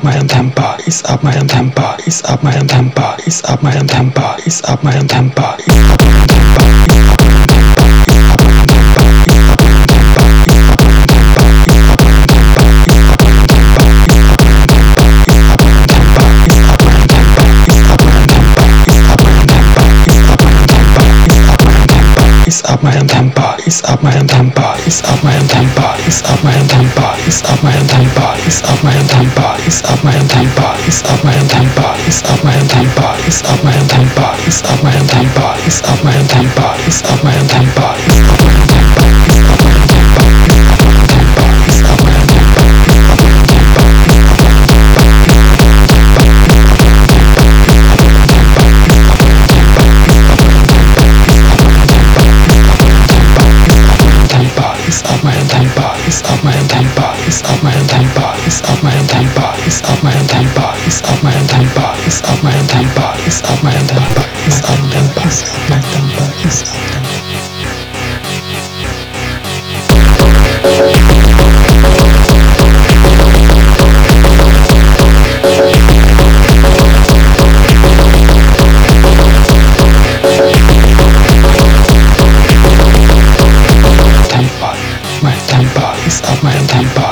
up my temper, is up my temper, is up my temper, is up my temper, is up my temper, is up my temper, is up my temper, is up my temper, is up my temper, is up my temper, is up my temper, is up my temper, is up my temper, is up my temper, is up my temper, is up my temper, is up up my own is up my own temper, is up my own temper, is up my own temper, is up my own temper, is up my own temper, is up my own temper, is up my own temper, is up my own temper, is up my own temper, is up my own is up my temper, is up my temper, is up my temper, is up my temper, is up my temper, is up my temper, is up my temper, is up my own Empire.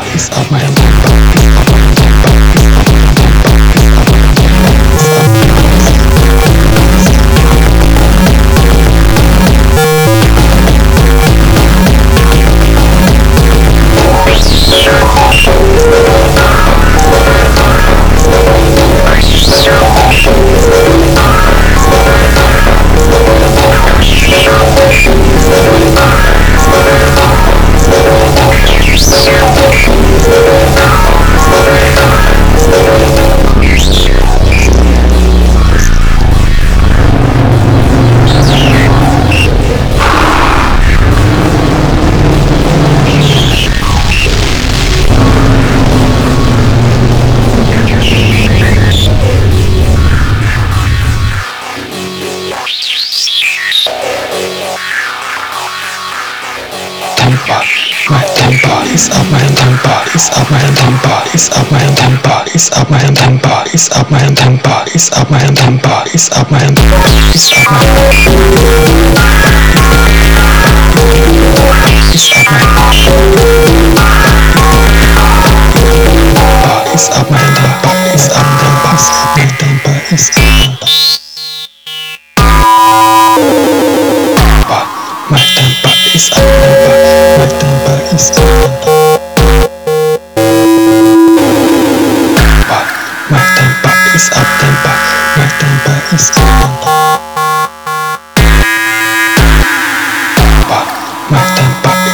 Temper, my temper is up my temper, is up my temper, is up my temper, is up my temper, is up my temper, is up my temper, is up my temper, is up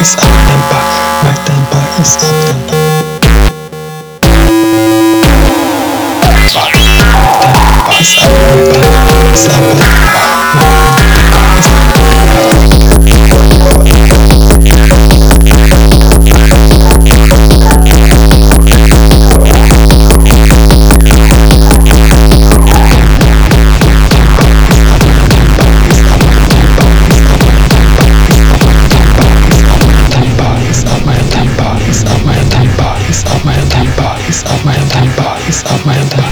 is up tempo, my tempo is up tempo. My Tempo is up tempo, tempo is up tempo. of my own time bodies up my own time